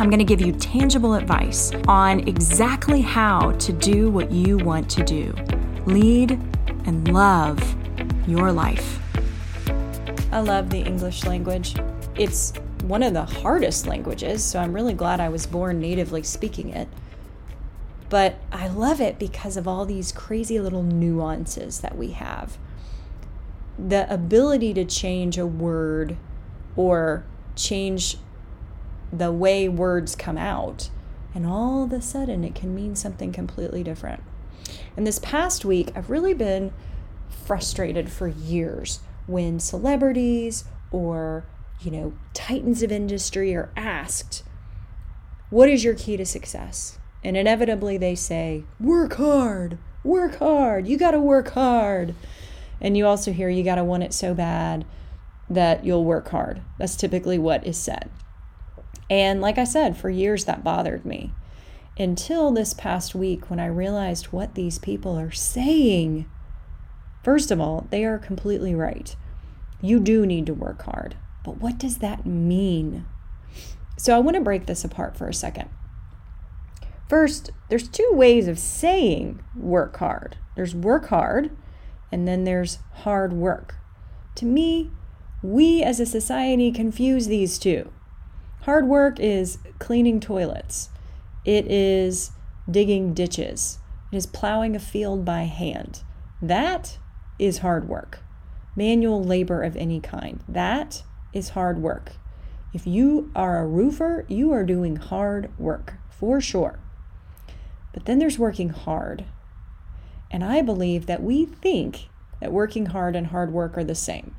I'm going to give you tangible advice on exactly how to do what you want to do lead and love your life. I love the English language. It's one of the hardest languages, so I'm really glad I was born natively speaking it. But I love it because of all these crazy little nuances that we have. The ability to change a word or change the way words come out. And all of a sudden, it can mean something completely different. And this past week, I've really been frustrated for years when celebrities or, you know, titans of industry are asked, What is your key to success? And inevitably they say, Work hard, work hard, you got to work hard. And you also hear, You got to want it so bad that you'll work hard. That's typically what is said. And like I said, for years that bothered me until this past week when I realized what these people are saying. First of all, they are completely right. You do need to work hard. But what does that mean? So I want to break this apart for a second. First, there's two ways of saying work hard there's work hard, and then there's hard work. To me, we as a society confuse these two. Hard work is cleaning toilets, it is digging ditches, it is plowing a field by hand. That is hard work. Manual labor of any kind. That is hard work. If you are a roofer, you are doing hard work for sure. But then there's working hard. And I believe that we think that working hard and hard work are the same.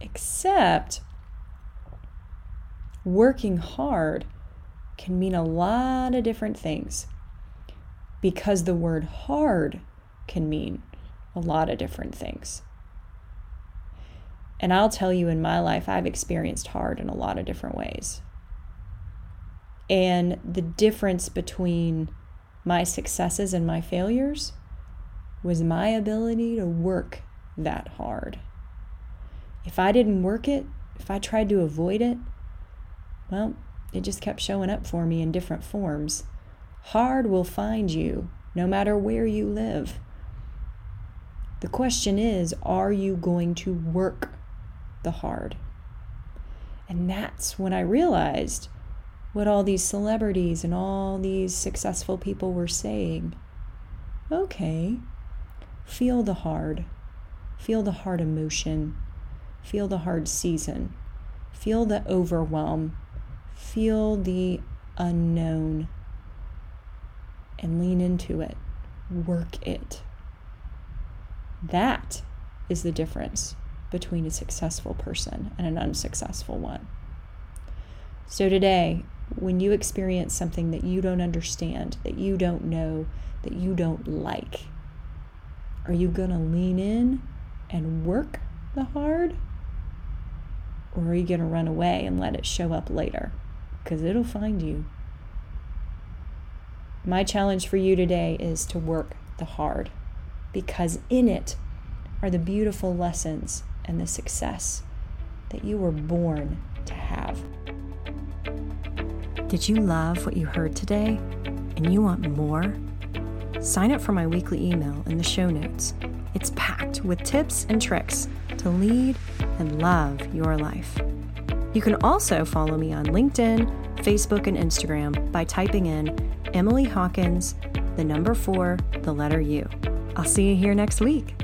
Except working hard can mean a lot of different things because the word hard can mean a lot of different things. And I'll tell you, in my life, I've experienced hard in a lot of different ways. And the difference between my successes and my failures was my ability to work that hard. If I didn't work it, if I tried to avoid it, well, it just kept showing up for me in different forms. Hard will find you no matter where you live. The question is are you going to work the hard? And that's when I realized what all these celebrities and all these successful people were saying. Okay, feel the hard, feel the hard emotion, feel the hard season, feel the overwhelm, Feel the unknown and lean into it. Work it. That is the difference between a successful person and an unsuccessful one. So, today, when you experience something that you don't understand, that you don't know, that you don't like, are you going to lean in and work the hard? Or are you going to run away and let it show up later? Because it'll find you. My challenge for you today is to work the hard because in it are the beautiful lessons and the success that you were born to have. Did you love what you heard today and you want more? Sign up for my weekly email in the show notes. It's packed with tips and tricks to lead and love your life. You can also follow me on LinkedIn, Facebook, and Instagram by typing in Emily Hawkins, the number four, the letter U. I'll see you here next week.